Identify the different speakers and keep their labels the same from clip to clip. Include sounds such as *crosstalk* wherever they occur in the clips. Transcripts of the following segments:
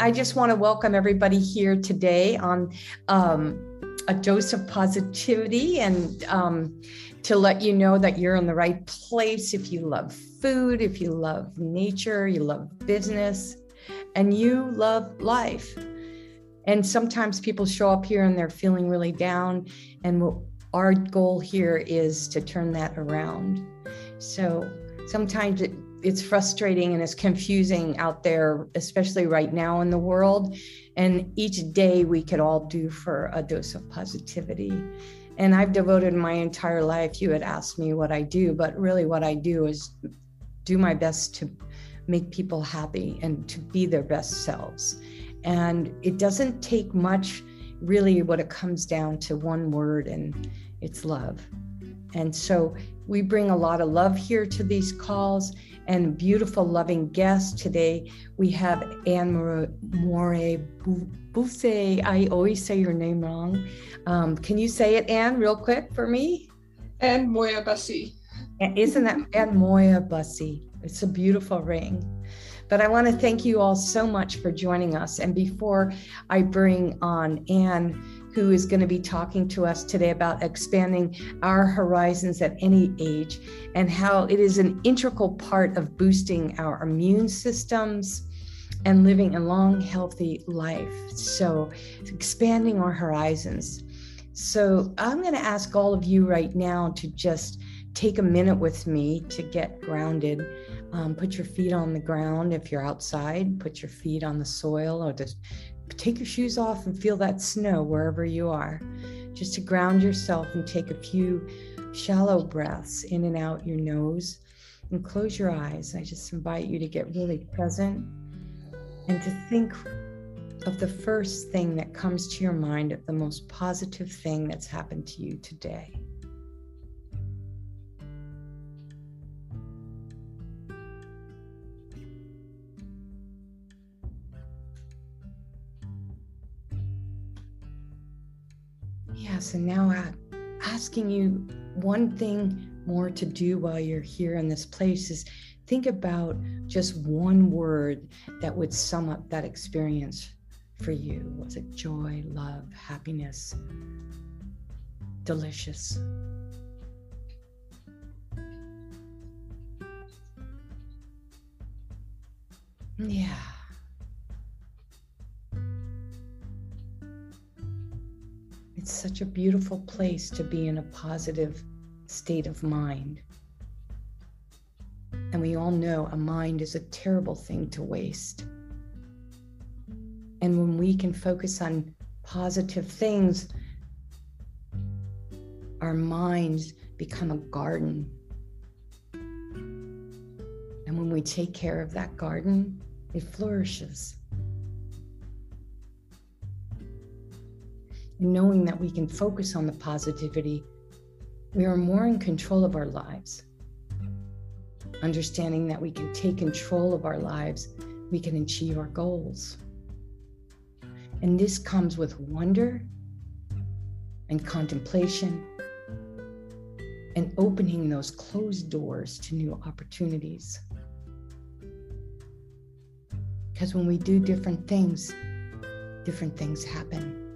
Speaker 1: I just want to welcome everybody here today on um, a dose of positivity and um, to let you know that you're in the right place if you love food, if you love nature, you love business, and you love life. And sometimes people show up here and they're feeling really down. And our goal here is to turn that around. So sometimes it it's frustrating and it's confusing out there, especially right now in the world. And each day we could all do for a dose of positivity. And I've devoted my entire life. You had asked me what I do, but really what I do is do my best to make people happy and to be their best selves. And it doesn't take much, really, what it comes down to one word, and it's love. And so we bring a lot of love here to these calls and beautiful, loving guests. Today we have Ann More Buffet. I always say your name wrong. Um, can you say it, Ann, real quick for me?
Speaker 2: Ann Moir-Bussy.
Speaker 1: Isn't that Ann Moir-Bussy? It's a beautiful ring. But I want to thank you all so much for joining us. And before I bring on Ann, who is going to be talking to us today about expanding our horizons at any age and how it is an integral part of boosting our immune systems and living a long, healthy life. So, expanding our horizons. So, I'm going to ask all of you right now to just take a minute with me to get grounded. Um, put your feet on the ground if you're outside, put your feet on the soil, or just take your shoes off and feel that snow wherever you are. Just to ground yourself and take a few shallow breaths in and out your nose and close your eyes. I just invite you to get really present and to think of the first thing that comes to your mind of the most positive thing that's happened to you today. And now asking you one thing more to do while you're here in this place is think about just one word that would sum up that experience for you. Was it joy, love, happiness, delicious? Yeah. It's such a beautiful place to be in a positive state of mind. And we all know a mind is a terrible thing to waste. And when we can focus on positive things, our minds become a garden. And when we take care of that garden, it flourishes. Knowing that we can focus on the positivity, we are more in control of our lives. Understanding that we can take control of our lives, we can achieve our goals. And this comes with wonder and contemplation and opening those closed doors to new opportunities. Because when we do different things, different things happen.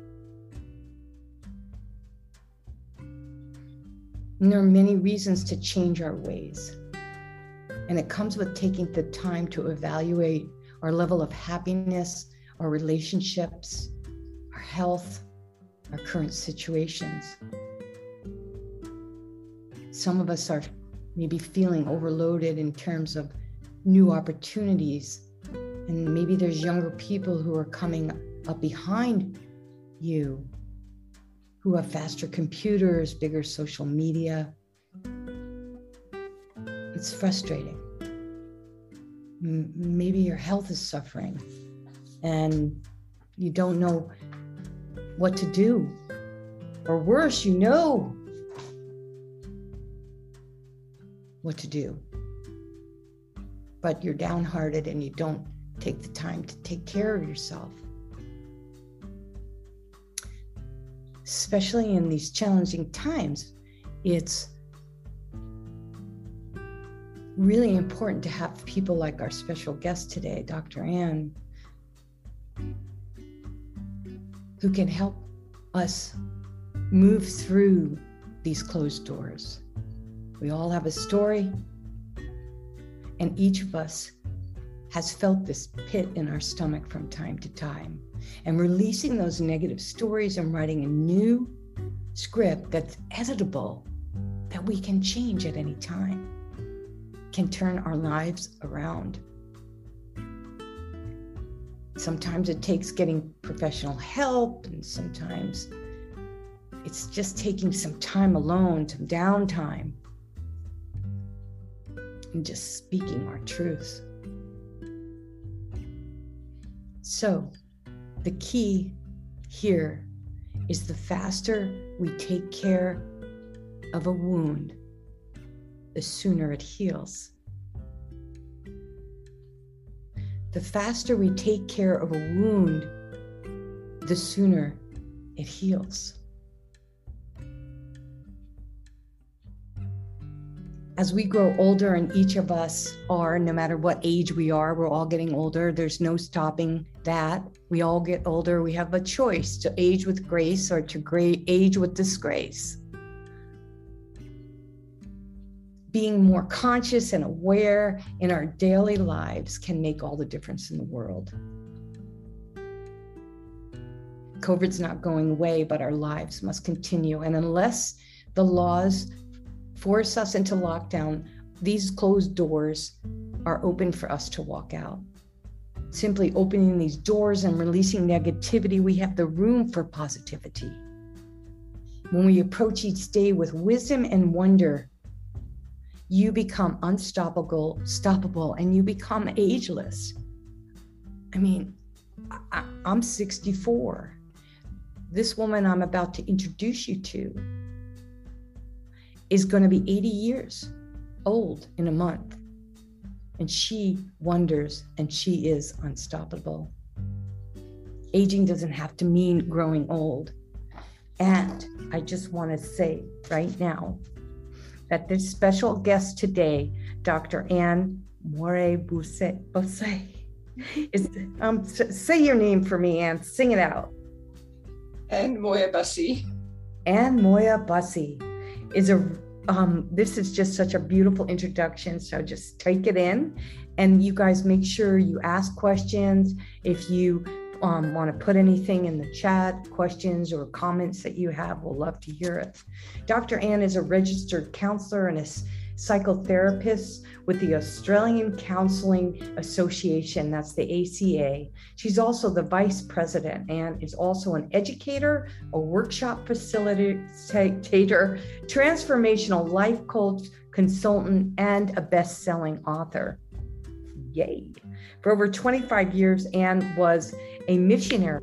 Speaker 1: And there are many reasons to change our ways. And it comes with taking the time to evaluate our level of happiness, our relationships, our health, our current situations. Some of us are maybe feeling overloaded in terms of new opportunities. And maybe there's younger people who are coming up behind you who have faster computers, bigger social media. It's frustrating. Maybe your health is suffering and you don't know what to do. Or worse, you know what to do. But you're downhearted and you don't take the time to take care of yourself. Especially in these challenging times, it's really important to have people like our special guest today, Dr. Ann, who can help us move through these closed doors. We all have a story, and each of us has felt this pit in our stomach from time to time. And releasing those negative stories and writing a new script that's editable, that we can change at any time, can turn our lives around. Sometimes it takes getting professional help, and sometimes it's just taking some time alone, some downtime, and just speaking our truth. So, the key here is the faster we take care of a wound, the sooner it heals. The faster we take care of a wound, the sooner it heals. As we grow older, and each of us are, no matter what age we are, we're all getting older. There's no stopping that. We all get older. We have a choice to age with grace or to age with disgrace. Being more conscious and aware in our daily lives can make all the difference in the world. COVID's not going away, but our lives must continue. And unless the laws force us into lockdown, these closed doors are open for us to walk out. Simply opening these doors and releasing negativity, we have the room for positivity. When we approach each day with wisdom and wonder, you become unstoppable, stoppable, and you become ageless. I mean, I, am 64. This woman I'm about to introduce you to is going to be 80 years old in a month. And she wonders and she is unstoppable. Aging doesn't have to mean growing old. And I just want to say right now that this special guest today, Dr. Ann More Buse, is um, say your name for me, Ann. Sing it out.
Speaker 2: Ann Moir-Bussy.
Speaker 1: Anne Moya Bussey is a um, this is just such a beautiful introduction. So just take it in, and you guys make sure you ask questions. If you um, want to put anything in the chat, questions or comments that you have, we'll love to hear it. Dr. Ann is a registered counselor and a psychotherapist with the Australian Counseling Association, that's the ACA. She's also the vice president and is also an educator, a workshop facilitator, transformational life coach, consultant, and a best selling author. Yay. For over 25 years, Ann was a missionary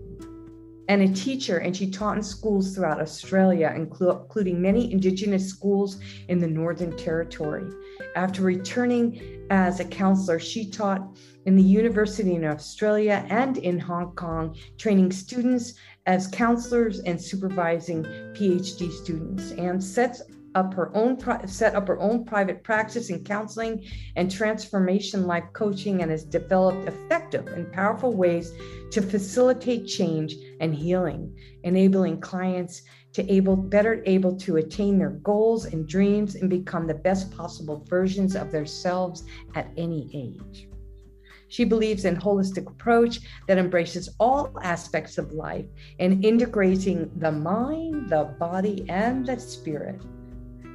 Speaker 1: and a teacher, and she taught in schools throughout Australia, including many Indigenous schools in the Northern Territory. After returning as a counselor, she taught in the University in Australia and in Hong Kong, training students as counselors and supervising PhD students, and sets up her own set up her own private practice in counseling and transformation life coaching and has developed effective and powerful ways to facilitate change and healing enabling clients to able better able to attain their goals and dreams and become the best possible versions of themselves at any age. She believes in holistic approach that embraces all aspects of life and integrating the mind, the body, and the spirit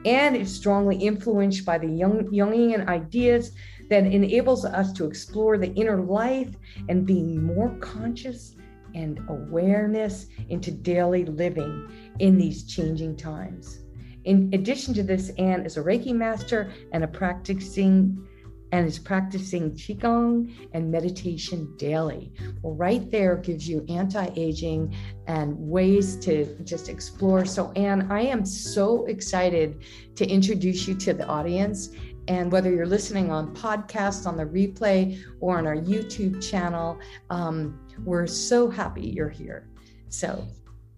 Speaker 1: and is strongly influenced by the young Jungian ideas that enables us to explore the inner life and being more conscious and awareness into daily living in these changing times. In addition to this, Ann is a Reiki master and a practicing and is practicing Qigong and meditation daily. Well, right there gives you anti aging and ways to just explore. So, Ann, I am so excited to introduce you to the audience. And whether you're listening on podcast, on the replay, or on our YouTube channel, um, we're so happy you're here. So,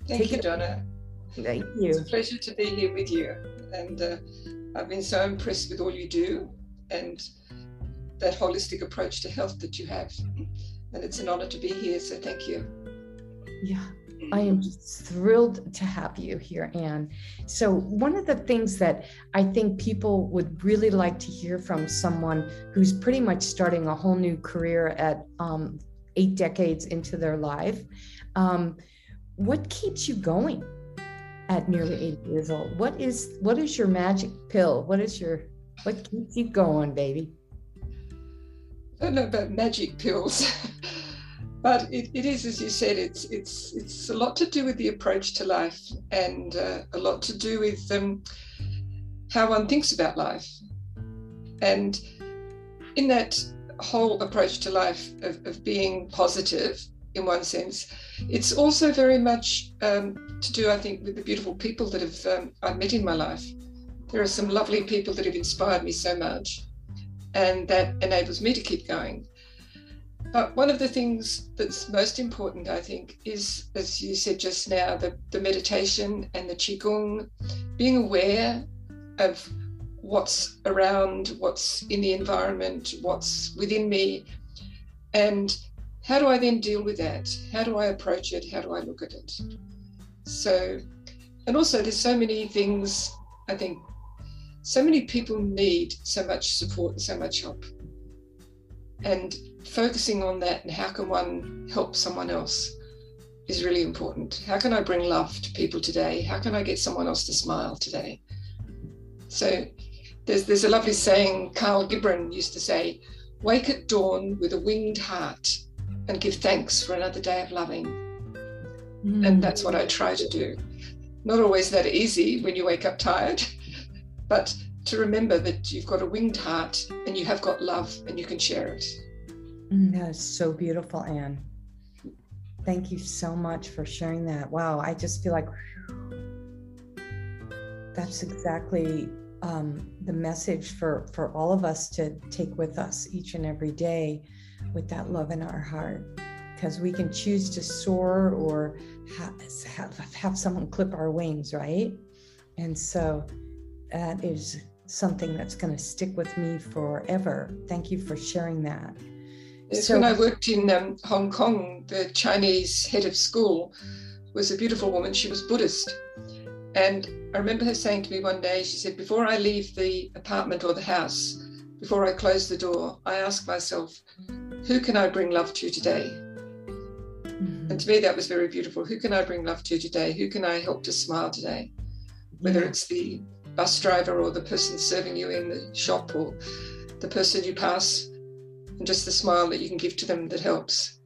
Speaker 2: thank you, Donna.
Speaker 1: Thank you.
Speaker 2: It's a pleasure to be here with you. And uh, I've been so impressed with all you do. And that holistic approach to health that you have. And it's an honor to be here. So thank you.
Speaker 1: Yeah. I am thrilled to have you here, Ann. So, one of the things that I think people would really like to hear from someone who's pretty much starting a whole new career at um, eight decades into their life, um, what keeps you going at nearly 80 years old? What is what is your magic pill? What is your what keeps you going, baby?
Speaker 2: I don't know about magic pills. *laughs* but it, it is, as you said, it's it's it's a lot to do with the approach to life and uh, a lot to do with um, how one thinks about life. And in that whole approach to life of, of being positive, in one sense, it's also very much um, to do, I think, with the beautiful people that have um, I've met in my life. There are some lovely people that have inspired me so much, and that enables me to keep going. But one of the things that's most important, I think, is, as you said just now, the, the meditation and the Qigong, being aware of what's around, what's in the environment, what's within me, and how do I then deal with that? How do I approach it? How do I look at it? So, and also, there's so many things, I think, so many people need so much support and so much help. And focusing on that and how can one help someone else is really important. How can I bring love to people today? How can I get someone else to smile today? So there's there's a lovely saying Kahlil Gibran used to say, wake at dawn with a winged heart and give thanks for another day of loving. Mm. And that's what I try to do. Not always that easy when you wake up tired, *laughs* but to remember that you've got a winged heart and you have got love and you can share it.
Speaker 1: Mm, that is so beautiful, Ann. Thank you so much for sharing that. Wow, I just feel like that's exactly um, the message for for all of us to take with us each and every day, with that love in our heart, because we can choose to soar or have, have someone clip our wings, right? And so that is something that's going to stick with me forever. Thank you for sharing that.
Speaker 2: Yes, so, when I worked in um, Hong Kong, the Chinese head of school was a beautiful woman. She was Buddhist. And I remember her saying to me one day, she said, Before I leave the apartment or the house, before I close the door, I ask myself, Who can I bring love to today? Mm-hmm. And to me, that was very beautiful. Who can I bring love to today? Who can I help to smile today? Whether yeah. it's the bus driver or the person serving you in the shop or the person you pass and just the smile that you can give to them that helps.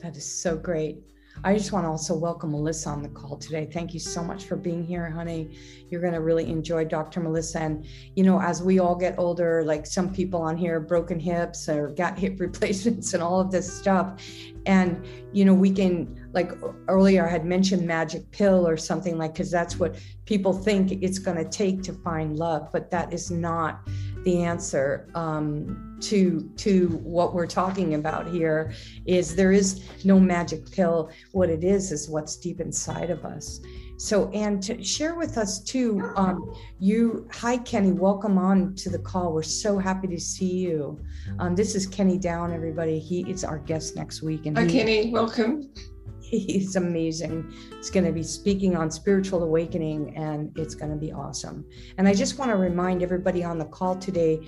Speaker 1: That is so great. I just want to also welcome Melissa on the call today. Thank you so much for being here, honey. You're going to really enjoy Dr. Melissa. And, you know, as we all get older, like some people on here, broken hips or got hip *laughs* replacements and all of this stuff. And, you know, we can, like earlier, I had mentioned magic pill or something like, because that's what people think it's going to take to find love, but that is not the answer um, to to what we're talking about here is there is no magic pill. What it is is what's deep inside of us. So and to share with us too um, you hi kenny welcome on to the call. We're so happy to see you. Um, this is kenny down everybody. He is our guest next week
Speaker 2: and hi kenny. Welcome
Speaker 1: he's amazing. He's going to be speaking on spiritual awakening, and it's going to be awesome. And I just want to remind everybody on the call today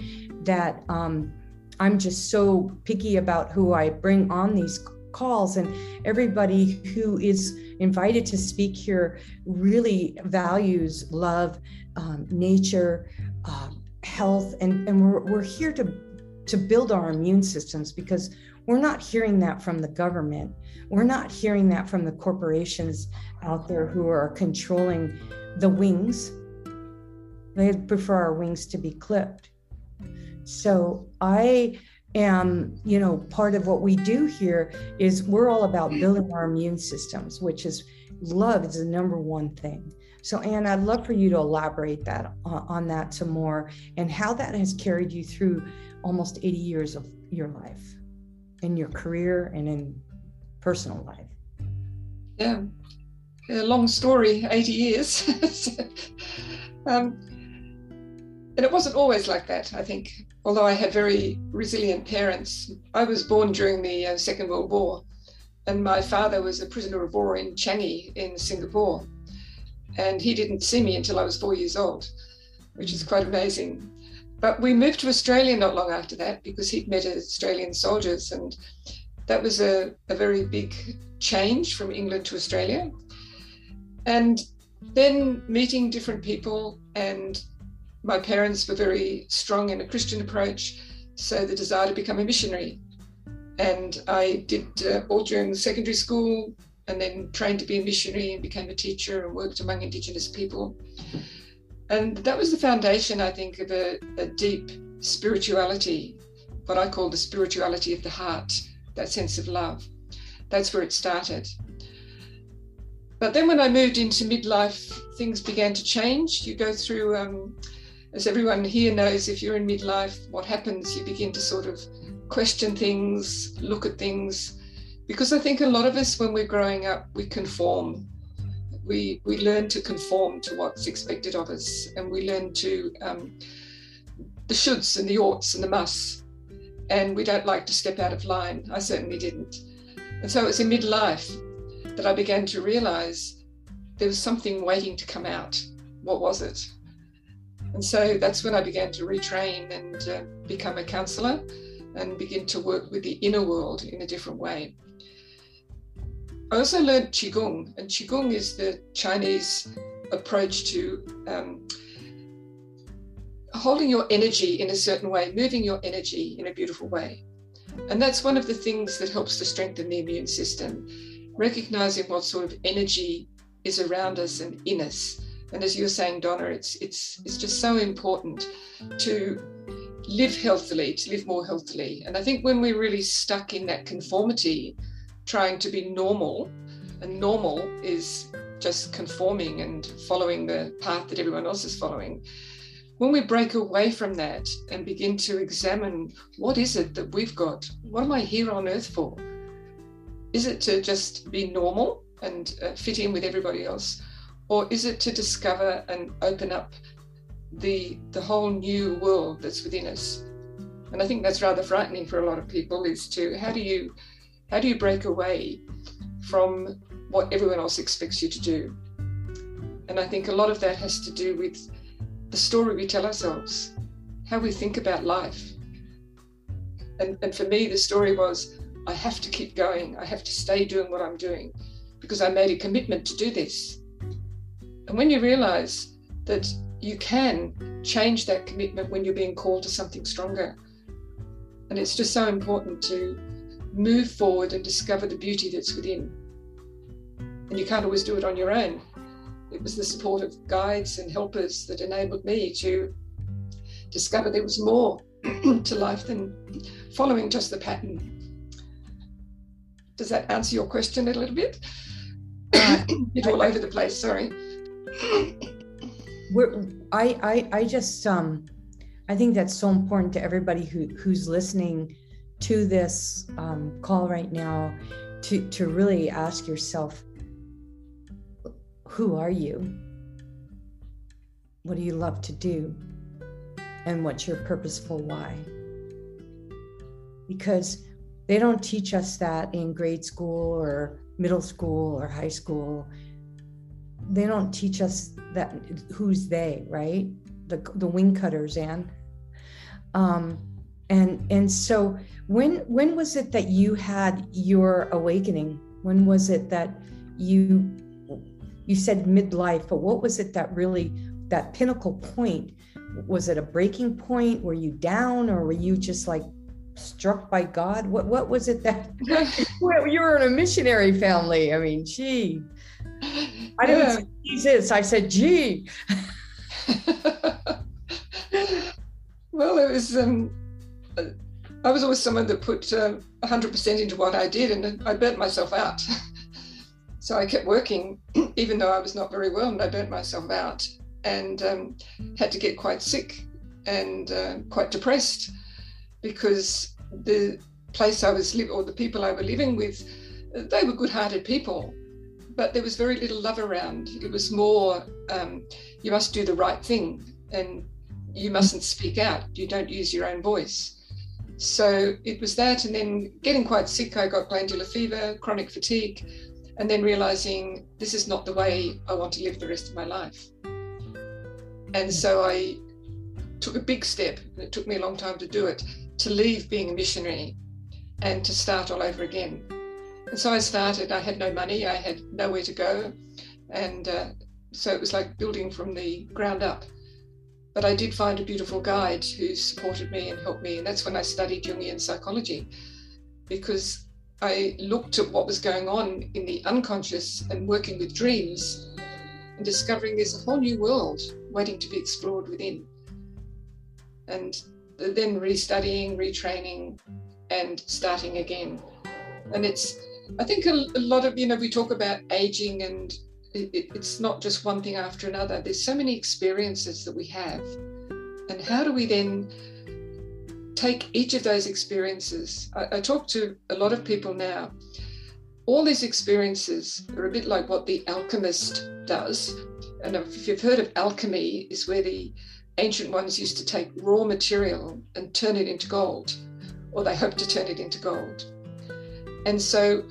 Speaker 1: that um, I'm just so picky about who I bring on these calls, and everybody who is invited to speak here really values love, um, nature, uh, health, and, and we're, we're here to to build our immune systems because we're not hearing that from the government. We're not hearing that from the corporations out there who are controlling the wings. They prefer our wings to be clipped. So I am, you know, part of what we do here is we're all about building our immune systems, which is love is the number one thing. So, Ann, I'd love for you to elaborate that uh, on that some more and how that has carried you through almost 80 years of your life in your career and in personal life?
Speaker 2: Yeah, a long story, 80 years. *laughs* um, and it wasn't always like that, I think. Although I had very resilient parents, I was born during the uh, Second World War. and my father was a prisoner of war in Changi in Singapore. And he didn't see me until I was four years old, which is quite amazing. But we moved to Australia not long after that because he'd met Australian soldiers. And that was a, a very big change from England to Australia. And then meeting different people, and my parents were very strong in a Christian approach. So the desire to become a missionary and I did uh, all during secondary school and then trained to be a missionary and became a teacher and worked among Indigenous people. And that was the foundation, I think, of a, a deep spirituality, what I call the spirituality of the heart, that sense of love. That's where it started. But then when I moved into midlife, things began to change. You go through, um, as everyone here knows, if you're in midlife, what happens? You begin to sort of question things, look at things. Because I think a lot of us, when we're growing up, we conform. We, we learn to conform to what's expected of us, and we learn to um, the shoulds and the oughts and the musts. And we don't like to step out of line. I certainly didn't. And so it was in midlife that I began to realize there was something waiting to come out. What was it? And so that's when I began to retrain and uh, become a counselor and begin to work with the inner world in a different way. I also learned Qigong, and Qigong is the Chinese approach to um, holding your energy in a certain way, moving your energy in a beautiful way. And that's one of the things that helps to strengthen the immune system, recognizing what sort of energy is around us and in us. And as you were saying, Donna, it's it's it's just so important to live healthily, to live more healthily. And I think when we're really stuck in that conformity, trying to be normal, and normal is just conforming and following the path that everyone else is following. When we break away from that and begin to examine what is it that we've got? What am I here on earth for? Is it to just be normal and uh, fit in with everybody else? Or is it to discover and open up the the whole new world that's within us and i think that's rather frightening for a lot of people is to how do you how do you break away from what everyone else expects you to do? And i think a lot of that has to do with the story we tell ourselves how we think about life. And, and for me the story was i have to keep going. I have to stay doing what i'm doing because i made a commitment to do this. And when you realize that you can change that commitment when you're being called to something stronger. And it's just so important to move forward and discover the beauty that's within. And you can't always do it on your own. It was the support of guides and helpers that enabled me to discover there was more *clears throat* to life than following just the pattern. Does that answer your question a little bit? Uh, *coughs* it's all over the place, sorry *coughs*
Speaker 1: we're I, I I just um I think that's so important to everybody who who's listening to this um, call right now to to really ask yourself who are you? What do you love to do? And what's your purposeful why? Because they don't teach us that in grade school or middle school or high school. They don't teach us that who's they, right? The the wing cutters, and um, and and so when when was it that you had your awakening? When was it that you you said midlife, but what was it that really that pinnacle point? Was it a breaking point? Were you down, or were you just like struck by God? What what was it that *laughs* well, you were in a missionary family? I mean, gee. I didn't say Jesus. I said, gee. *laughs*
Speaker 2: well, it was. Um, I was always someone that put um, 100% into what I did, and I burnt myself out. *laughs* so I kept working, *clears throat* even though I was not very well, and I burnt myself out, and um, had to get quite sick and uh, quite depressed because the place I was living, or the people I were living with, they were good-hearted people, but there was very little love around. It was more, um, you must do the right thing and you mustn't speak out. You don't use your own voice. So it was that, and then getting quite sick. I got glandular fever, chronic fatigue, and then realizing this is not the way I want to live the rest of my life. And so I took a big step, and it took me a long time to do it, to leave being a missionary and to start all over again. And so I started. I had no money, I had nowhere to go. And uh, so it was like building from the ground up. But I did find a beautiful guide who supported me and helped me. And that's when I studied Jungian psychology because I looked at what was going on in the unconscious and working with dreams and discovering there's a whole new world waiting to be explored within. And then restudying, retraining, and starting again. And it's, I think a, a lot of, you know, we talk about aging and it, it's not just one thing after another. There's so many experiences that we have. And how do we then take each of those experiences? I, I talk to a lot of people now. All these experiences are a bit like what the alchemist does. And if you've heard of alchemy, is where the ancient ones used to take raw material and turn it into gold, or they hope to turn it into gold. And so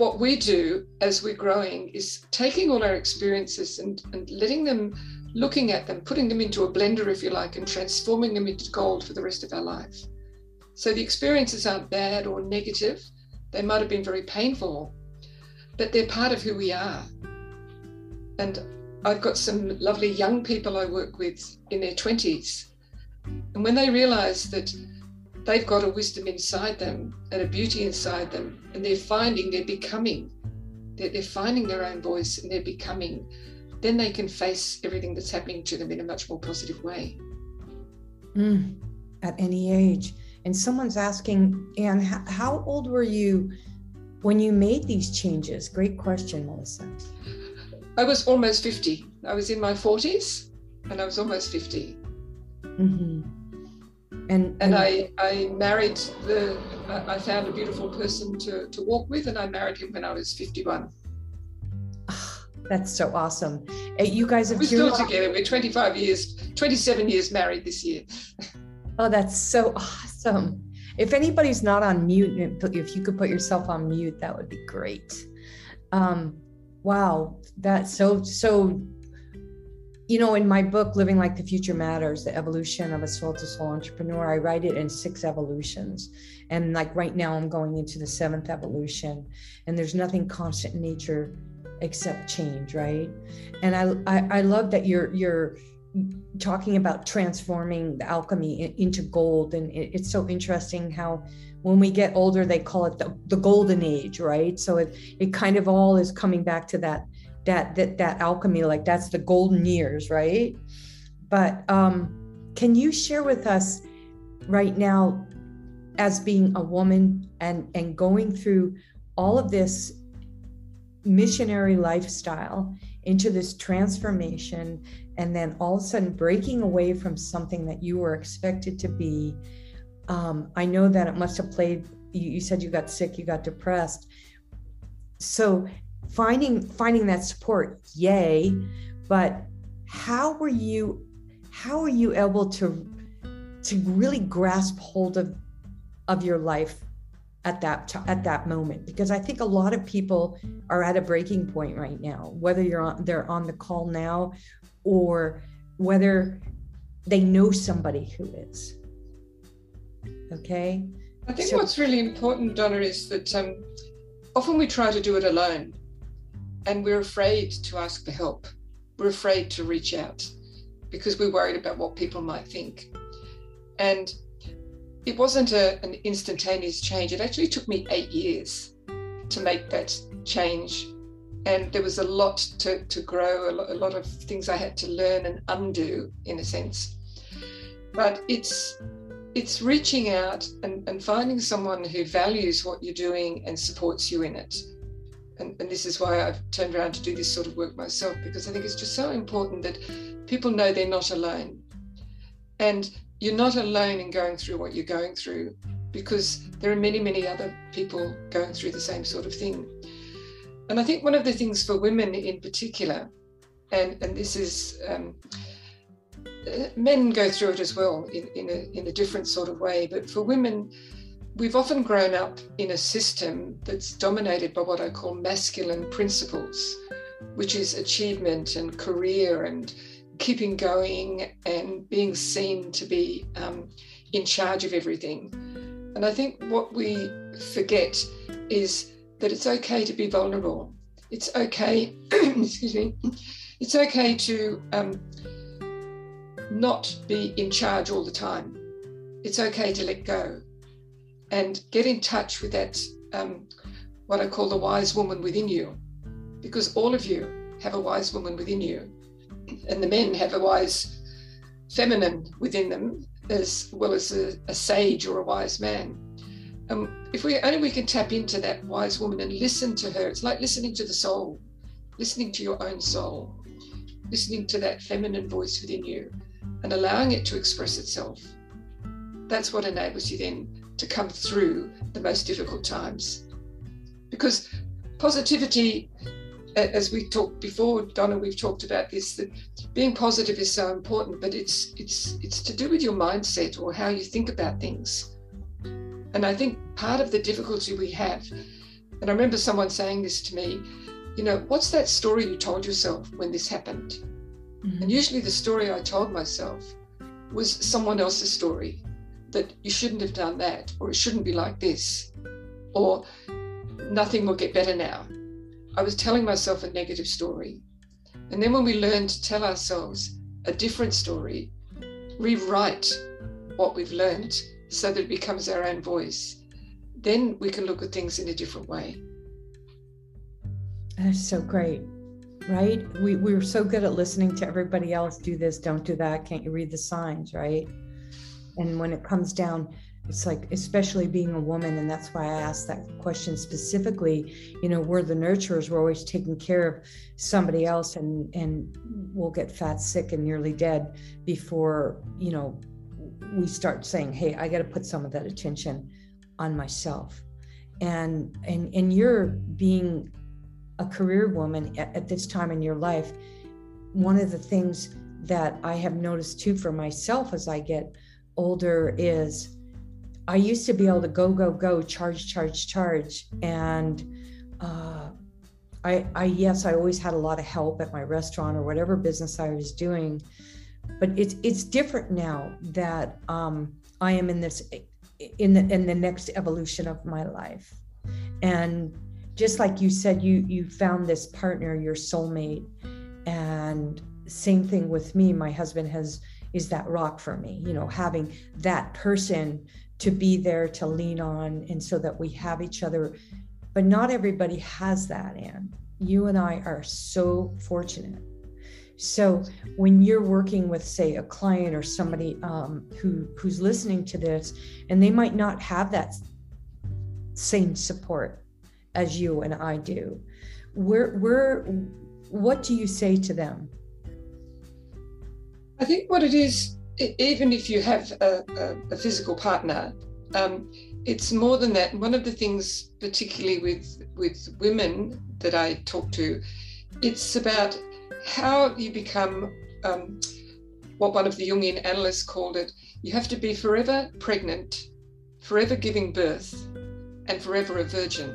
Speaker 2: what we do as we're growing is taking all our experiences and, and letting them, looking at them, putting them into a blender, if you like, and transforming them into gold for the rest of our life. So the experiences aren't bad or negative. They might have been very painful, but they're part of who we are. And I've got some lovely young people I work with in their 20s. And when they realize that they've got a wisdom inside them and a beauty inside them, and they're finding, they're becoming, they're, they're finding their own voice and they're becoming, then they can face everything that's happening to them in a much more positive way.
Speaker 1: Mm, at any age. And someone's asking, Ann, how old were you when you made these changes? Great question, Melissa.
Speaker 2: I was almost 50. I was in my 40s and I was almost 50. Mm-hmm and and I I married the I found a beautiful person to to walk with, and I married him when I was fifty one.
Speaker 1: Oh, that's so awesome. You guys have
Speaker 2: we're still together. We're twenty five years, twenty seven years married this year.
Speaker 1: Oh, that's so awesome. If anybody's not on mute, if you could put yourself on mute, that would be great. Um, wow, that's so so you know, in my book, Living Like the Future Matters, the evolution of a soul to soul entrepreneur, I write it in six evolutions. And like right now, I'm going into the seventh evolution, and there's nothing constant in nature except change, right? And I, I, I love that you're, you're, talking about transforming the alchemy into gold and it's so interesting how when we get older they call it the, the golden age right so it it kind of all is coming back to that that that that alchemy like that's the golden years right? But um can you share with us right now as being a woman and and going through all of this missionary lifestyle into this transformation and then all of a sudden breaking away from something that you were expected to be? Um, i know that it must have played you, you said you got sick you got depressed. So finding finding that support yay. But how were you how were you able to to really grasp hold of of your life at that at that moment? Because i think a lot of people are at a breaking point right now whether you're on they're on the call now or whether they know somebody who is. Okay?
Speaker 2: I think so, what's really important donna is that um, often we try to do it alone and we're afraid to ask for help. We're afraid to reach out because we're worried about what people might think. And it wasn't a, an instantaneous change. It actually took me eight years to make that change. And there was a lot to, to grow, a lot, a lot of things I had to learn and undo, in a sense. But it's it's reaching out and, and finding someone who values what you're doing and supports you in it and, and this is why I've turned around to do this sort of work myself, because I think it's just so important that people know they're not alone. And you're not alone in going through what you're going through, because there are many, many other people going through the same sort of thing. And I think one of the things for women in particular, and, and this is um, men go through it as well in, in, a, in a different sort of way. But for women, we've often grown up in a system that's dominated by what I call masculine principles, which is achievement and career and keeping going and being seen to be um, in charge of everything. And I think what we forget is that it's okay to be vulnerable. It's okay, *clears throat* excuse me, it's okay to um, not be in charge all the time. It's okay to let go and get in touch with that, um, what I call the wise woman within you, because all of you have a wise woman within you, and the men have a wise feminine within them as well as a, a sage or a wise man. Um, if we only we can tap into that wise woman and listen to her, it's like listening to the soul, listening to your own soul, listening to that feminine voice within you, and allowing it to express itself. That's what enables you then to come through the most difficult times. Because positivity, as we talked before, Donna, we've talked about this, that being positive is so important, but it's it's it's to do with your mindset or how you think about things. And I think part of the difficulty we have, and I remember someone saying this to me, you know, what's that story you told yourself when this happened? Mm-hmm. And usually the story I told myself was someone else's story that you shouldn't have done that, or it shouldn't be like this, or nothing will get better now. I was telling myself a negative story. And then when we learn to tell ourselves a different story, rewrite what we've learned so that it becomes our own voice, then we can look at things in a different way.
Speaker 1: That's so great right? We, we were so good at listening to everybody else do this, don't do that, can't you read the signs, right? And when it comes down, it's like, especially being a woman, and that's why I asked that question specifically. You know, we're the nurturers, we're always taking care of somebody else, and and we'll get fat, sick, and nearly dead before you know we start saying, "Hey, I got to put some of that attention on myself." And and and you're being a career woman at, at this time in your life, one of the things that I have noticed too for myself as I get older is I used to be able to go, go, go, charge, charge, charge. And uh, I, I, yes, I always had a lot of help at my restaurant or whatever business I was doing. But it's it's different now that um, I am in this in the in the next evolution of my life, and just like you said you you found this partner your soulmate and same thing with me my husband has is that rock for me you know having that person to be there to lean on and so that we have each other but not everybody has that and you and i are so fortunate so when you're working with say a client or somebody um, who who's listening to this and they might not have that same support as you and I do. Where, where, what do you say to them?
Speaker 2: I think what it is, even if you have a, a, a physical partner, um, it's more than that. One of the things, particularly with with women that I talk to, it's about how you become um, what one of the Jungian analysts called it. You have to be forever pregnant, forever giving birth, and forever a virgin.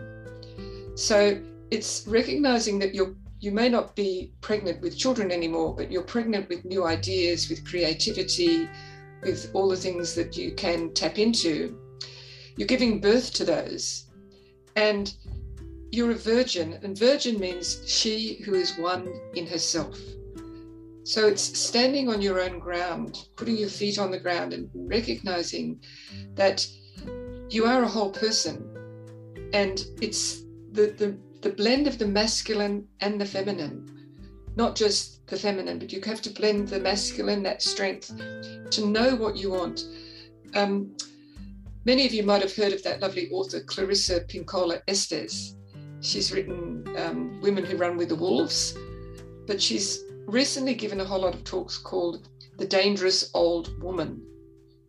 Speaker 2: So it's recognizing that you're you may not be pregnant with children anymore, but you're pregnant with new ideas, with creativity, with all the things that you can tap into. You're giving birth to those. And you're a virgin, and virgin means she who is one in herself. So it's standing on your own ground, putting your feet on the ground, and recognizing that you are a whole person. And it's the, the, the blend of the masculine and the feminine, not just the feminine, but you have to blend the masculine, that strength, to know what you want. Um, many of you might have heard of that lovely author, Clarissa Pinkola Estes. She's written um, Women Who Run with the Wolves, but she's recently given a whole lot of talks called The Dangerous Old Woman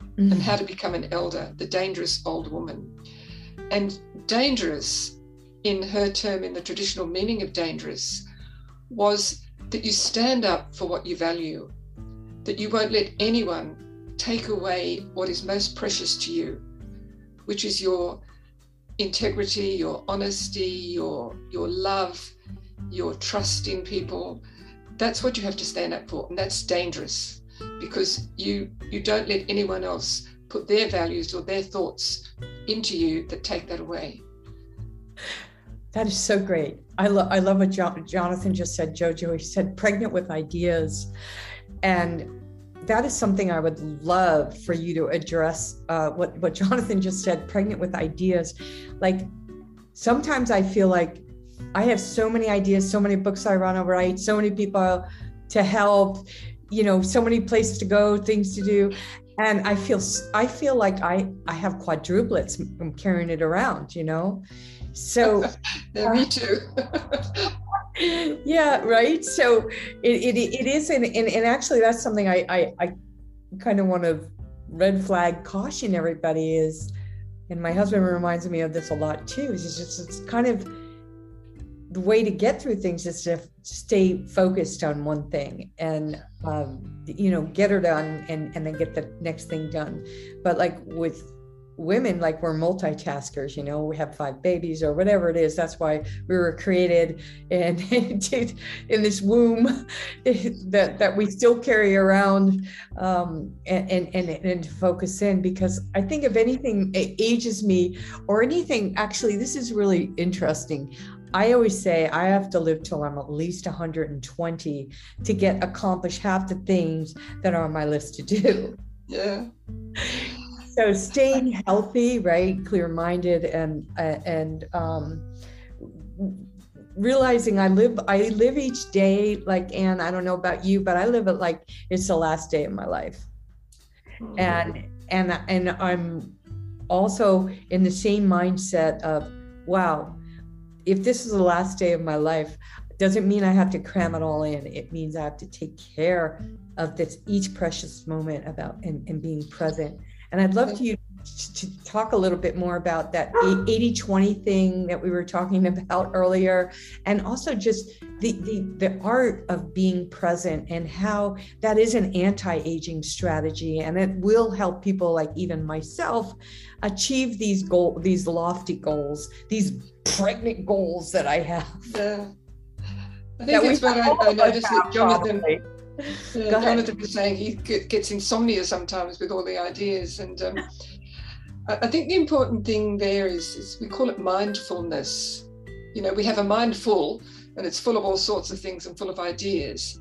Speaker 2: mm-hmm. and How to Become an Elder, The Dangerous Old Woman. And dangerous in her term, in the traditional meaning of dangerous, was that you stand up for what you value, that you won't let anyone take away what is most precious to you, which is your integrity, your honesty, your your love, your trust in people. That's what you have to stand up for, and that's dangerous because you you don't let anyone else put their values or their thoughts into you that take that away.
Speaker 1: That is so great. I love I love what Jonathan just said, Jojo. He said pregnant with ideas, and that is something I would love for you to address. Uh, what what Jonathan just said, pregnant with ideas. Like sometimes I feel like I have so many ideas, so many books I want to write, so many people to help, you know, so many places to go, things to do, and I feel I feel like I I have quadruplets. I'm carrying it around, you know. So *laughs*
Speaker 2: yeah, me too. *laughs*
Speaker 1: yeah, right. So it, it, it is, and, and, and actually, that's something I, I, I kind of want to red flag caution everybody is, and my husband reminds me of this a lot too. Is just it's kind of the way to get through things is to stay focused on one thing and um, you know get her done and and then get the next thing done. But like with women like we're multitaskers you know we have five babies or whatever it is. That's why we were created and *laughs* in this womb *laughs* that that we still carry around um, and, and and and focus in because i think if anything ages me or anything actually this is really interesting. I always say I have to live till I'm at least 120 to get accomplish half the things that are on my list to do.
Speaker 2: Yeah *laughs*
Speaker 1: so staying healthy, right, clear-minded, and uh, and um, realizing I live I live each day like Ann. I don't know about you, but I live it like it's the last day of my life, mm-hmm. and and and I'm also in the same mindset of wow, if this is the last day of my life, doesn't mean I have to cram it all in. It means I have to take care of this each precious moment about and, and being present and I'd love mm-hmm. you to talk a little bit more about that 80 20 thing that we were talking *laughs* about earlier, and also just the, the, the art of being present and how that is an anti aging strategy. And it will help people like even myself achieve these goal, these lofty goals, these pregnant goals that I have.
Speaker 2: Yeah. I think that's what I, I noticed that Jonathan. Probably yeah, Jonathan was saying he gets insomnia sometimes with all the ideas, and um, I think the important thing there is, is we call it mindfulness. You know, we have a mind full, and it's full of all sorts of things and full of ideas.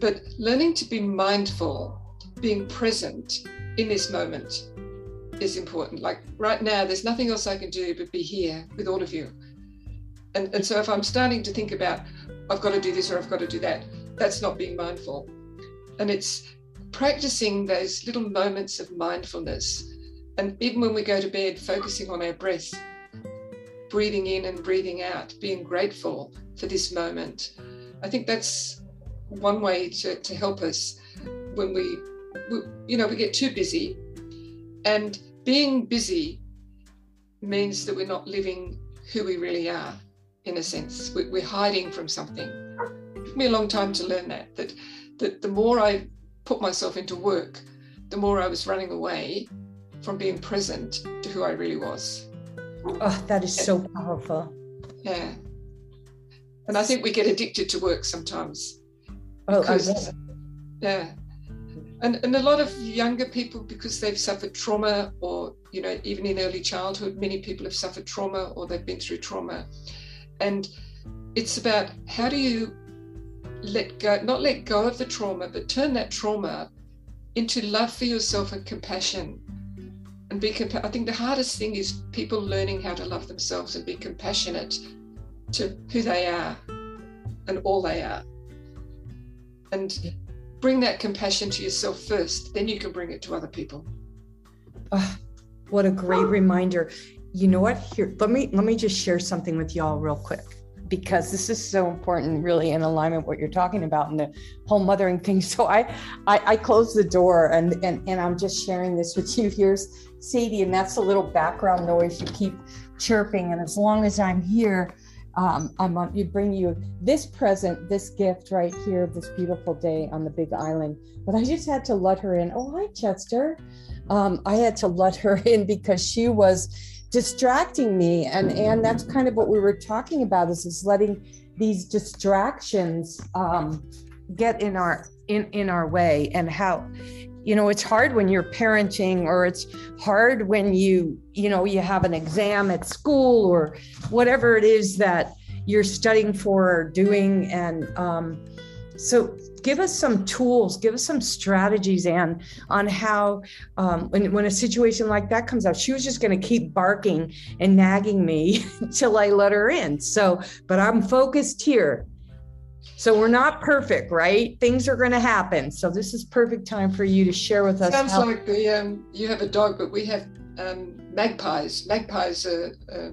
Speaker 2: But learning to be mindful, being present in this moment is important. Like right now, there's nothing else I can do but be here with all of you. And, and so if I'm starting to think about, I've got to do this or I've got to do that, that's not being mindful. And it's practicing those little moments of mindfulness. And even when we go to bed, focusing on our breath, breathing in and breathing out, being grateful for this moment. I think that's one way to, to help us when we, we, you know, we get too busy. And being busy means that we're not living who we really are, in a sense. We're hiding from something. It took me a long time to learn that, that that the more I put myself into work, the more I was running away from being present to who I really was.
Speaker 1: Oh, that is so powerful.
Speaker 2: Yeah. And I think we get addicted to work sometimes.
Speaker 1: Oh, because,
Speaker 2: yeah. And, and a lot of younger people, because they've suffered trauma, or, you know, even in early childhood, many people have suffered trauma or they've been through trauma. And it's about how do you let go, not let go of the trauma, but turn that trauma into love for yourself and compassion. And be compa- I think the hardest thing is people learning how to love themselves and be compassionate to who they are and all they are. And bring that compassion to yourself first, then you can bring it to other people.
Speaker 1: Oh, what a great reminder. You know what? Here, let me let me just share something with y'all real quick because this is so important, really in alignment what you're talking about and the whole mothering thing. *laughs* So I, I, I closed the door and, and and I'm just sharing this with you. Here's Sadie, and that's a little background noise you keep chirping. And as long as I'm here, um, I'm on, you bring you this present, this gift right here, this beautiful day on the Big Island. But I just had to let her in. Oh, hi, Chester. Um, I had to let her *laughs* in because she was distracting me, and and that's kind of what we were talking about is is letting these distractions um, get in our in in our way, and how you know it's hard when you're parenting or it's hard when you you know you have an exam at school or whatever it is that you're studying for or doing. And um, so give us some tools give us some strategies and on how um, when, when a situation like that comes up she was just going to keep barking and nagging me *laughs* till i let her in so but i'm focused here so we're not perfect, right? Things are going to happen. So this is perfect time for you to share with us.
Speaker 2: Sounds how- like the um, you have a dog, but we have um, magpies. Magpies are. Uh,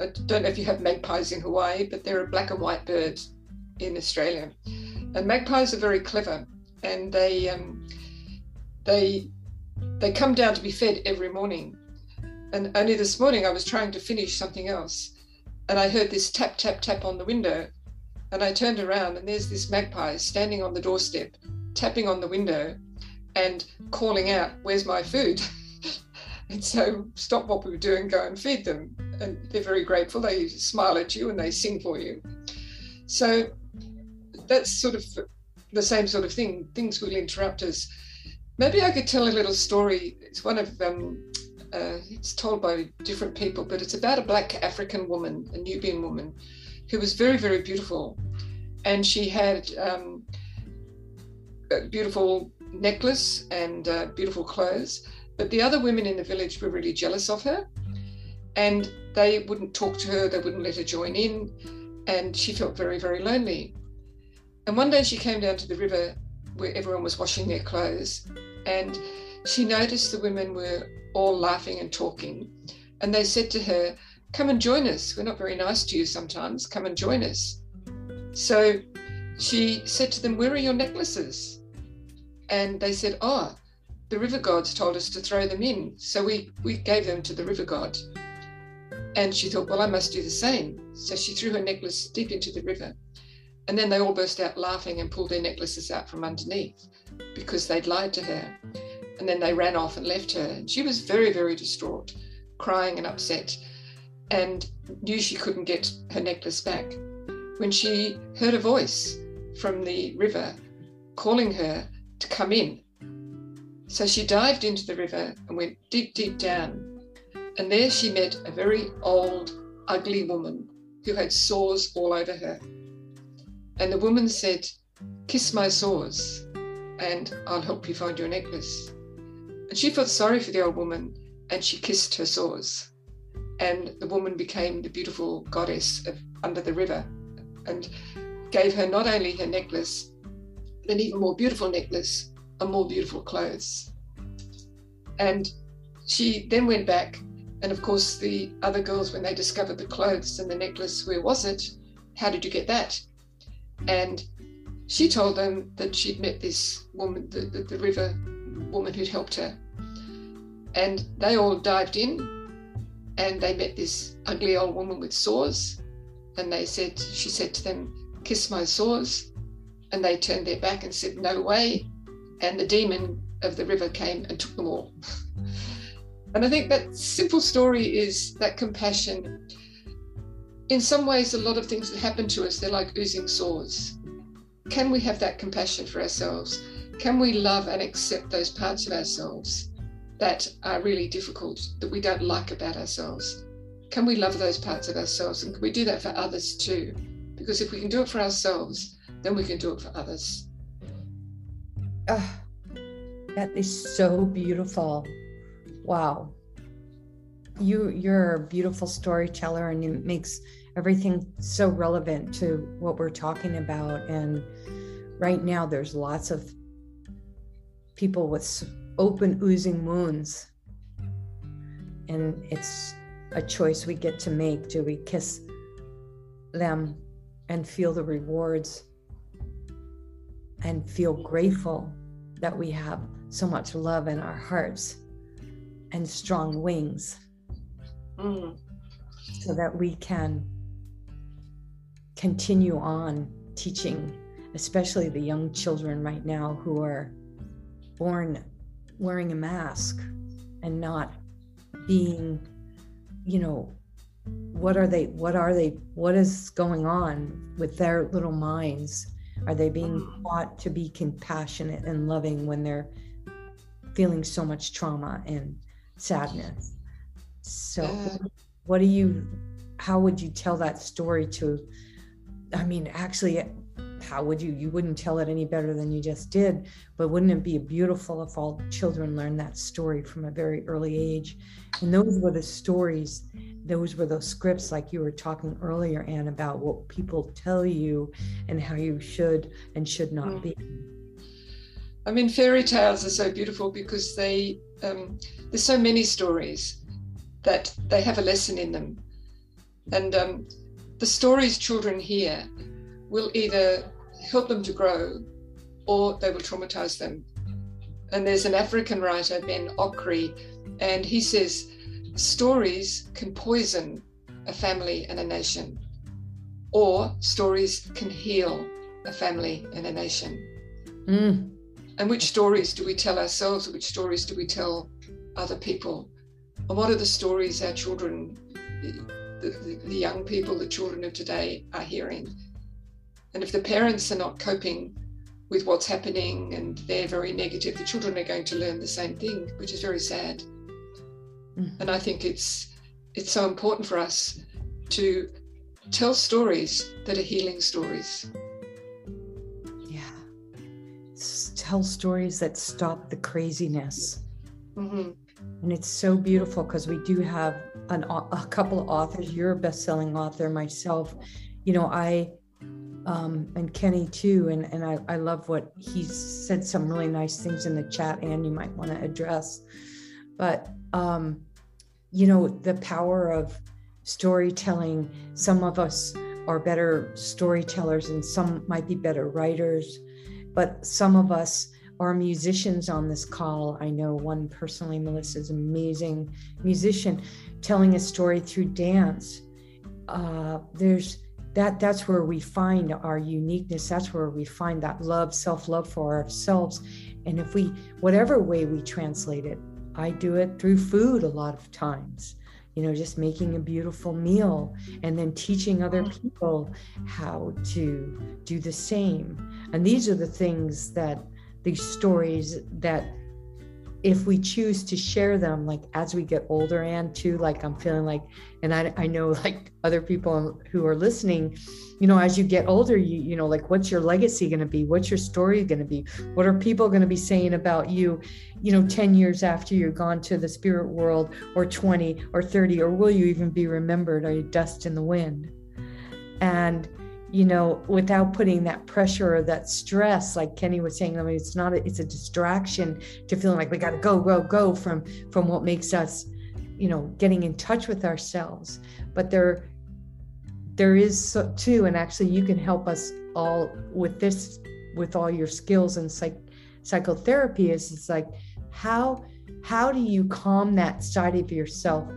Speaker 2: I don't know if you have magpies in Hawaii, but they're a black and white bird in Australia. And magpies are very clever, and they um, they they come down to be fed every morning. And only this morning I was trying to finish something else, and I heard this tap tap tap on the window, and I turned around, and there's this magpie standing on the doorstep, tapping on the window and calling out, Where's my food? *laughs* and so stop what we were doing, go and feed them. And they're very grateful. They smile at you and they sing for you. So that's sort of the same sort of thing. Things will interrupt us. Maybe I could tell a little story. It's one of um, uh, it's told by different people, but it's about a black African woman, a Nubian woman, who was very, very beautiful. And she had um, a beautiful necklace and uh, beautiful clothes. But the other women in the village were really jealous of her. And they wouldn't talk to her, they wouldn't let her join in. And she felt very, very lonely. And one day she came down to the river where everyone was washing their clothes. And she noticed the women were all laughing and talking. And they said to her, come and join us. We're not very nice to you sometimes. Come and join us. So she said to them, Where are your necklaces? And they said, Oh, the river gods told us to throw them in. So we, we gave them to the river god. And she thought, Well, I must do the same. So she threw her necklace deep into the river. And then they all burst out laughing and pulled their necklaces out from underneath because they'd lied to her. And then they ran off and left her. And she was very, very distraught, crying and upset and knew she couldn't get her necklace back when she heard a voice from the river calling her to come in. So she dived into the river and went deep, deep down. And there she met a very old, ugly woman who had sores all over her. And the woman said, Kiss my sores and I'll help you find your necklace. And she felt sorry for the old woman and she kissed her sores. And the woman became the beautiful goddess of under the river and gave her not only her necklace but an even more beautiful necklace and more beautiful clothes. And she then went back and of course the other girls when they discovered the clothes and the necklace where was it? How did you get that and she told them that she'd met this woman the, the, the river woman who'd helped her. And they all dived in and they met this ugly old woman with sores. And they said she said to them kiss my sores. And they turned their back and said no way. And the demon of the river came and took them all. *laughs* And i think that simple story is that compassion in some ways a lot of things that happen to us they're like oozing sores can we have that compassion for ourselves can we love and accept those parts of ourselves that are really difficult, that we don't like about ourselves? Can we love those parts of ourselves? And can we do that for others too? Because if we can do it for ourselves, then we can do it for others.
Speaker 1: Oh, that is so beautiful. Wow. You you're a beautiful storyteller and it makes everything so relevant to what we're talking about. And right now there's lots of people with open oozing wounds. And it's a choice we get to make. Do we kiss them and feel the rewards and feel grateful that we have so much love in our hearts and strong wings mm. so that we can continue on teaching, especially the young children right now who are born wearing a mask and not being, you know, what are they, what are they, what is going on with their little minds? Are they being mm. taught to be compassionate and loving when they're feeling so much trauma and sadness? So, what do you, how would you tell that story to? I mean, actually, how would you? You wouldn't tell it any better than you just did. But wouldn't it be beautiful if all children learned that story from a very early age? And those were the stories, those were those scripts, like you were talking earlier, Ann, about what people tell you and how you should and should not mm. be.
Speaker 2: I mean, fairy tales are so beautiful because they um, there's so many stories that they have a lesson in them, and um, the stories children hear will either help them to grow or they will traumatize them. And there's an African writer, Ben Okri, and he says stories can poison a family and a nation, or stories can heal a family and a nation. Mm. And which stories do we tell ourselves? Which stories do we tell other people? And what are the stories our children, the, the, the young people, the children of today are hearing? And if the parents are not coping with what's happening and they're very negative, the children are going to learn the same thing, which is very sad. Mm. And I think it's it's so important for us to tell stories that are healing stories.
Speaker 1: Yeah. Tell stories that stop the craziness. Mm-hmm. And it's so beautiful because we do have an, a couple of authors. You're a best-selling author, myself. You know, I um, and Kenny too. And, and I, I love what he said some really nice things in the chat, and you might want to address. But, um, you know, the power of storytelling, some of us are better storytellers and some might be better writers, but some of us are musicians on this call. I know one personally, Melissa is amazing musician, telling a story through dance. Uh, there's that that's where we find our uniqueness that's where we find that love self-love for ourselves and if we whatever way we translate it i do it through food a lot of times you know just making a beautiful meal and then teaching other mm. people how to do the same and these are the things that these stories that if we choose to share them like as we get older and too like i'm feeling like and I, I know like other people who are listening you know as you get older you you know like what's your legacy going to be? What's your story going to be? What are people going to be saying about you you know 10 years after you're gone to the spirit world or 20 or 30 or will you even be remembered? Are you dust in the wind? And you know, without putting that pressure or that stress, like Kenny was saying, I mean, it's not, a, it's a distraction to feeling like we got to go, go, go from, from what makes us, you know, getting in touch with ourselves. But there, there is too, and actually you can help us all with this, with all your skills and psych, psychotherapy is it's like, how, how do you calm that side of yourself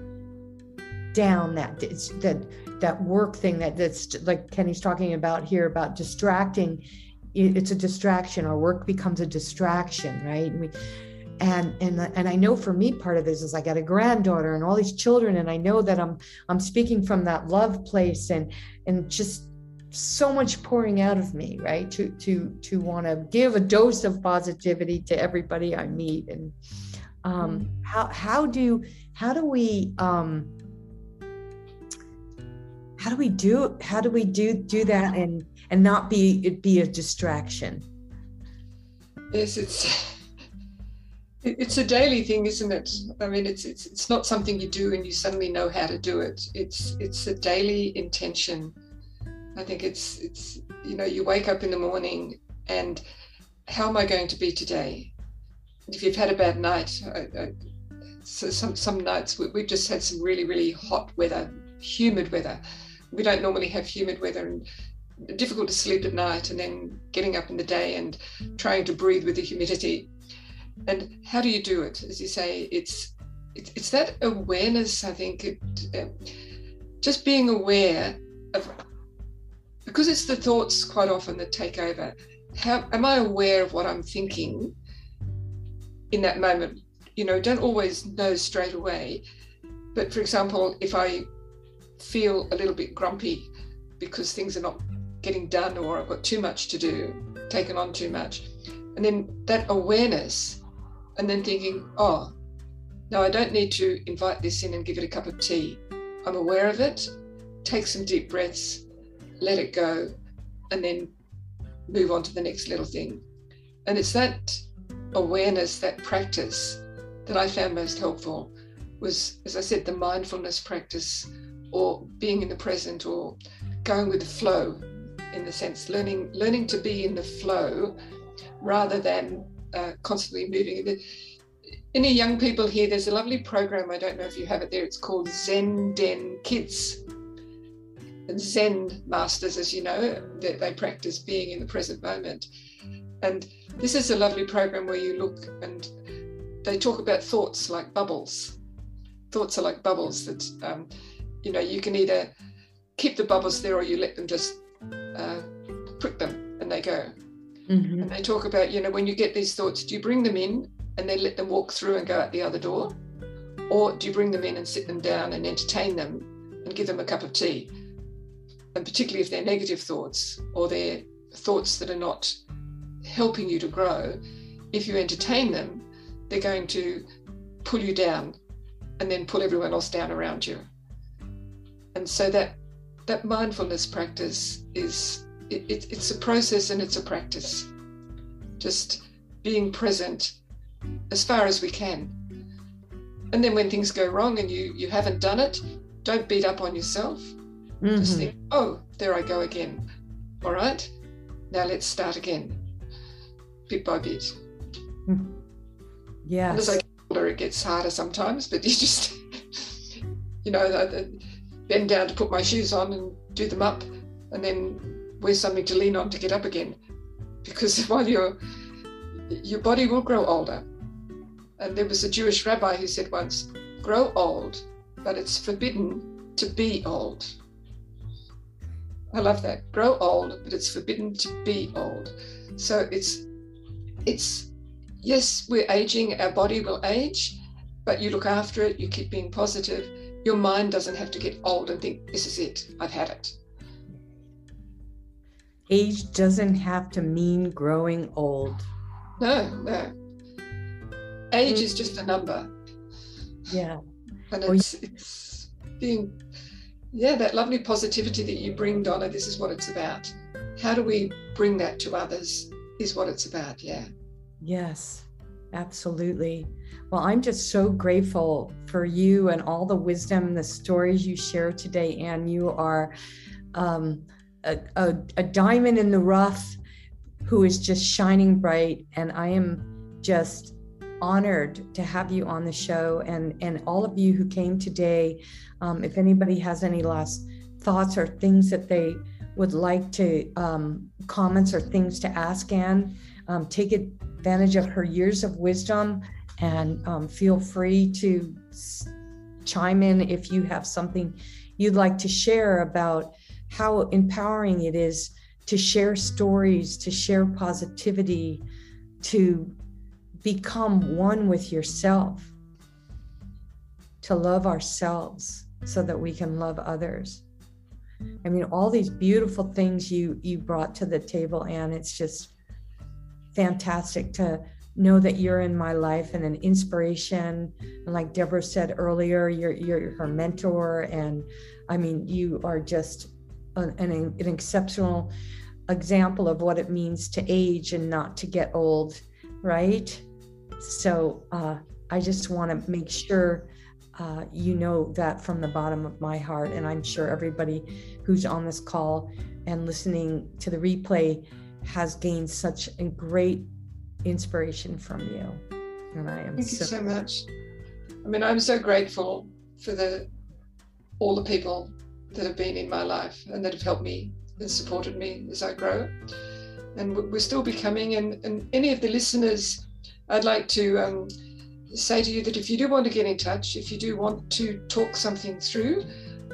Speaker 1: down that, it's that, that work thing that that's like Kenny's talking about here about distracting it's a distraction. Our work becomes a distraction right? And we and and and I know for me part of this is I got a granddaughter and all these children and I know that I'm I'm speaking from that love place and and just so much pouring out of me right? To to to want to give a dose of positivity to everybody I meet. And um mm-hmm. how how do how do we um how do we do how do we do do that and and not be it be a distraction?
Speaker 2: Yes it's it's a daily thing isn't it? I mean it's it's it's not something you do and you suddenly know how to do it. It's it's a daily intention. I think it's it's you know you wake up in the morning and how am i going to be today? If you've had a bad night I, I, so some some nights we, we've just had some really really hot weather humid weather we don't normally have humid weather and difficult to sleep at night and then getting up in the day and trying to breathe with the humidity and how do you do it as you say it's it's, it's that awareness i think it, uh, just being aware of because it's the thoughts quite often that take over. How am I aware of what I'm thinking in that moment? You know, don't always know straight away. But for example, if I feel a little bit grumpy because things are not getting done or I've got too much to do, taken on too much, and then that awareness, and then thinking, oh, no, I don't need to invite this in and give it a cup of tea. I'm aware of it, take some deep breaths, let it go, and then move on to the next little thing. And it's that awareness, that practice that I found most helpful was, as I said, the mindfulness practice or being in the present or going with the flow in the sense learning learning to be in the flow rather than uh, constantly moving. Any young people here, there's a lovely program. I don't know if you have it there. It's called Zen Den Kids. And Zen masters, as you know, they, they practice being in the present moment. And this is a lovely program where you look and they talk about thoughts like bubbles. Thoughts are like bubbles that, um, you know, you can either keep the bubbles there or you let them just uh, prick them and they go. Mm-hmm. And they talk about, you know, when you get these thoughts, do you bring them in and then let them walk through and go out the other door? Or do you bring them in and sit them down and entertain them and give them a cup of tea? And particularly if they're negative thoughts or they're thoughts that are not helping you to grow, if you entertain them, they're going to pull you down and then pull everyone else down around you. And so that that mindfulness practice is it, it, it's a process and it's a practice. Just being present as far as we can. And then when things go wrong and you you haven't done it, don't beat up on yourself. Mm-hmm. Just think, oh, there I go again. All right, now let's start again, bit by bit.
Speaker 1: Yeah.
Speaker 2: As I it gets harder sometimes, but you just, *laughs* you know, bend down to put my shoes on and do them up, and then wear something to lean on to get up again, because *laughs* while you're your body will grow older. And there was a Jewish rabbi who said once, grow old, but it's forbidden to be old. I love that. Grow old, but it's forbidden to be old. So it's it's yes, we're aging, our body will age, but you look after it, you keep being positive. Your mind doesn't have to get old and think, this is it, I've had it.
Speaker 1: Age doesn't have to mean growing old.
Speaker 2: No, no. Age is just a number.
Speaker 1: Yeah.
Speaker 2: And it's, it's being, yeah, that lovely positivity that you bring, Donna. This is what it's about. How do we bring that to others? Is what it's about. Yeah.
Speaker 1: Yes, absolutely. Well, I'm just so grateful for you and all the wisdom, the stories you share today. And you are um, a, a, a diamond in the rough who is just shining bright. And I am just honored to have you on the show and, and all of you who came today. Um, if anybody has any last thoughts or things that they would like to, um, comments or things to ask Ann, um, take advantage of her years of wisdom and um, feel free to chime in if you have something you'd like to share about how empowering it is to share stories, to share positivity, to become one with yourself, to love ourselves so that we can love others. I mean, all these beautiful things you you brought to the table, and it's just fantastic to know that you're in my life and an inspiration. And like Deborah said earlier, you're you're her mentor, and I mean, you are just an, an, an exceptional example of what it means to age and not to get old, right? So uh, I just want to make sure uh, you know that from the bottom of my heart. And I'm sure everybody who's on this call and listening to the replay has gained such a great inspiration from you. And I am
Speaker 2: Thank so- you so much. I mean, I'm so grateful for the all the people that have been in my life and that have helped me and supported me as I grow. And we're still becoming, and, and any of the listeners, I'd like to um, say to you that if you do want to get in touch, if you do want to talk something through,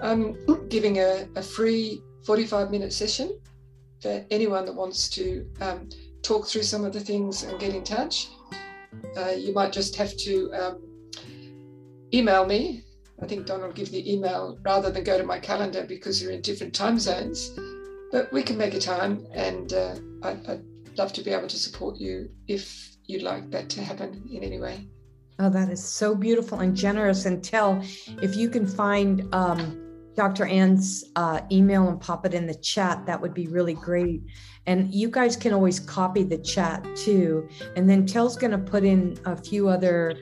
Speaker 2: I'm giving a, a free 45 minute session for anyone that wants to um, talk through some of the things and get in touch. Uh, you might just have to um, email me. I think Don will give the email rather than go to my calendar because you're in different time zones. But we can make a time, and uh, I, I'd love to be able to support you if you'd like that to happen in any way.
Speaker 1: Oh, that is so beautiful and generous. And tell if you can find um, Dr. Ann's uh, email and pop it in the chat, that would be really great. And you guys can always copy the chat too. And then Tell's going to put in a few other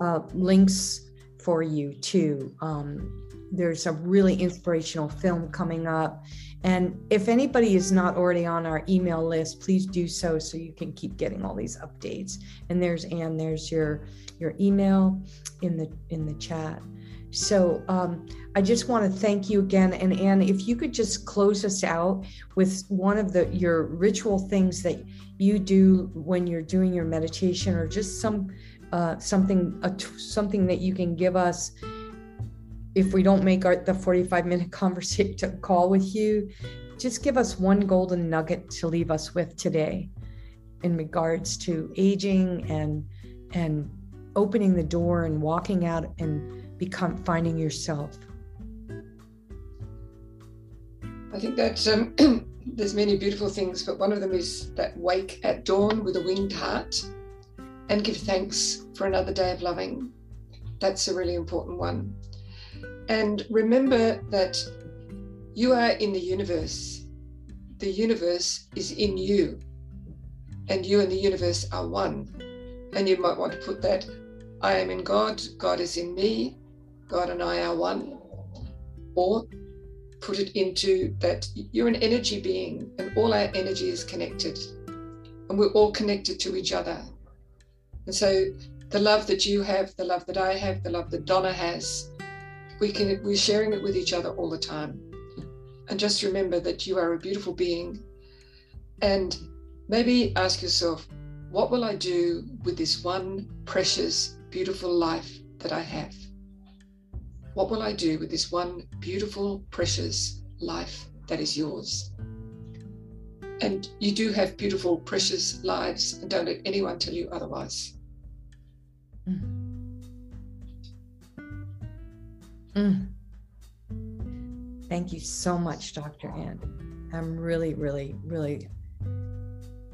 Speaker 1: uh, links for you too. Um, there's a really inspirational film coming up. And if anybody is not already on our email list, please do so so you can keep getting all these updates. And there's Ann, there's your your email in the in the chat. So um, I just want to thank you again. And Ann, if you could just close us out with one of the your ritual things that you do when you're doing your meditation, or just some uh, something something that you can give us if we don't make our, the 45 minute *laughs* conversation call with you. Just give us one golden nugget to leave us with today in regards to aging and and opening the door and walking out and become finding yourself?
Speaker 2: I think that um, *clears throat* there's many beautiful things, but one of them is that wake at dawn with a winged heart and give thanks for another day of loving. That's a really important one. And remember that you are in the universe. The universe is in you, and you and the universe are one. And you might want to put that I am in God, God is in me, God and I are one, or put it into that you're an energy being and all our energy is connected and we're all connected to each other. And so the love that you have, the love that I have, the love that Donna has, we can we're sharing it with each other all the time. And just remember that you are a beautiful being. And maybe ask yourself, what will I do with this one precious, beautiful life that I have? What will I do with this one beautiful, precious life that is yours? And you do have beautiful, precious lives, and don't let anyone tell you otherwise.
Speaker 1: Mm. Mm. Thank you so much, Dr. Ann. I'm really, really, really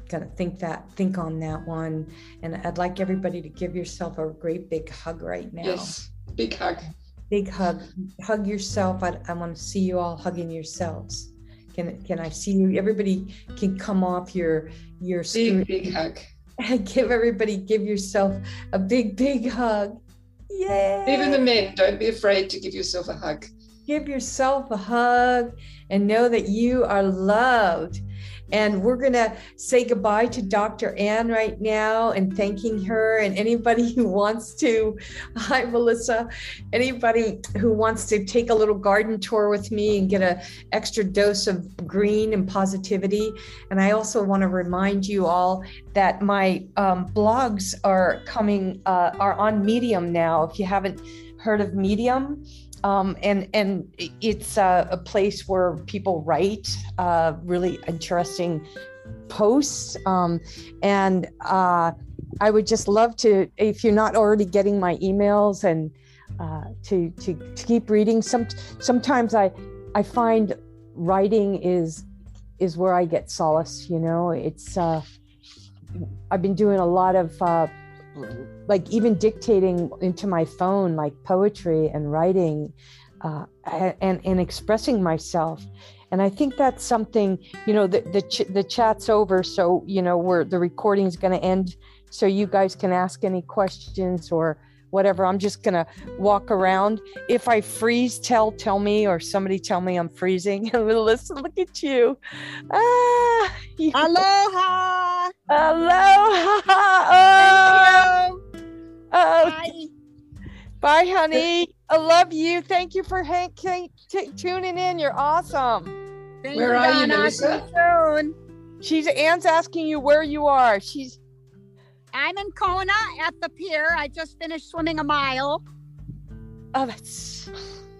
Speaker 1: gonna think that think on that one and i'd like everybody to give yourself a great big hug right now
Speaker 2: yes big hug
Speaker 1: big hug. Hug yourself. I, I want to see you all hugging yourselves. Can can I see you? Everybody can come off your your
Speaker 2: screen. Big big hug. *laughs*
Speaker 1: give everybody give yourself a big big hug. Yay!
Speaker 2: Even the men, don't be afraid to give yourself a hug.
Speaker 1: Give yourself a hug and know that you are loved and we're going to say goodbye to Dr. Ann right now and thanking her. And anybody *laughs* who wants to, hi, Melissa, anybody who wants to take a little garden tour with me and get an extra dose of green and positivity. And I also want to remind you all that my um, blogs are coming, uh, are on Medium now. If you haven't heard of Medium, um, and and it's a, a, place where people write uh, really interesting posts. Um, and uh, i would just love to if you're not already getting my emails and uh, to, to to keep reading some sometimes i i find writing is is where i get solace you know? It's uh, i've been doing a lot of uh, like even dictating into my phone like poetry and writing uh, and and expressing myself. And i think that's something you know the the, ch- the chat's over so you know where the recording is going to end. So you guys can ask any questions or whatever. I'm just going to walk around. If i freeze tell tell me or somebody tell me i'm freezing. *laughs* Listen look at you. Ah *laughs*
Speaker 3: aloha!
Speaker 1: Aloha!
Speaker 3: Oh, oh. Bye.
Speaker 1: bye honey i love you thank you for Hank t- tuning in you're awesome
Speaker 2: Thank where you, are you melissa soon.
Speaker 1: she's Ann's asking you where you are she's
Speaker 3: I'm in Kona at the pier. I just finished swimming a mile.
Speaker 1: Oh, that's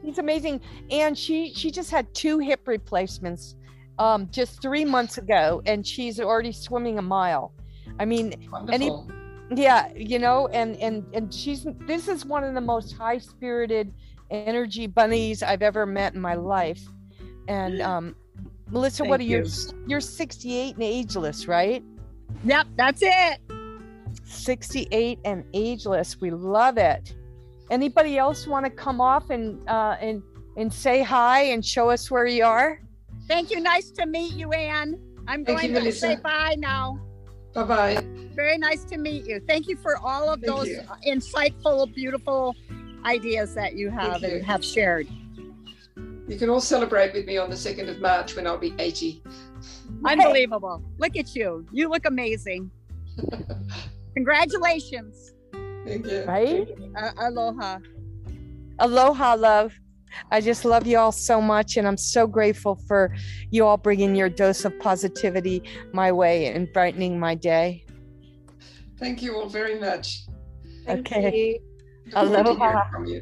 Speaker 1: he's amazing. And she she just had two hip replacements um, just three months ago, and she's already swimming a mile. I mean,
Speaker 2: Wonderful.
Speaker 1: Yeah, you know, and and and she's this is one of the most high spirited energy bunnies I've ever met in my life. And *gasps* um, Melissa, what are you?
Speaker 2: you.
Speaker 1: You're 68 and ageless, right?
Speaker 3: Yep, that's it.
Speaker 1: 68 and ageless. We love it. Anybody else want to come off and uh, and and say hi and show us where you are?
Speaker 3: Thank you. Nice to meet you, Ann. I'm
Speaker 2: Thank
Speaker 3: going
Speaker 2: you,
Speaker 3: to say bye now.
Speaker 2: Bye bye.
Speaker 3: Very nice to meet you. Thank you for all of
Speaker 2: Thank
Speaker 3: those
Speaker 2: you.
Speaker 3: insightful, beautiful ideas that you have
Speaker 2: Thank you.
Speaker 3: and have shared.
Speaker 2: You can all celebrate with me on the 2nd of March when I'll be 80.
Speaker 3: Unbelievable. Look at you. You look amazing. *laughs* Congratulations.
Speaker 2: Thank you.
Speaker 1: Right?
Speaker 3: Uh, aloha.
Speaker 1: Aloha, love. I just love you all so much, and I'm so grateful for you all bringing your dose of positivity my way and brightening my day.
Speaker 2: Thank you all very much.
Speaker 3: Thank
Speaker 1: Okay.
Speaker 3: you.
Speaker 2: Look forward to
Speaker 1: Aloha.
Speaker 2: hearing from you.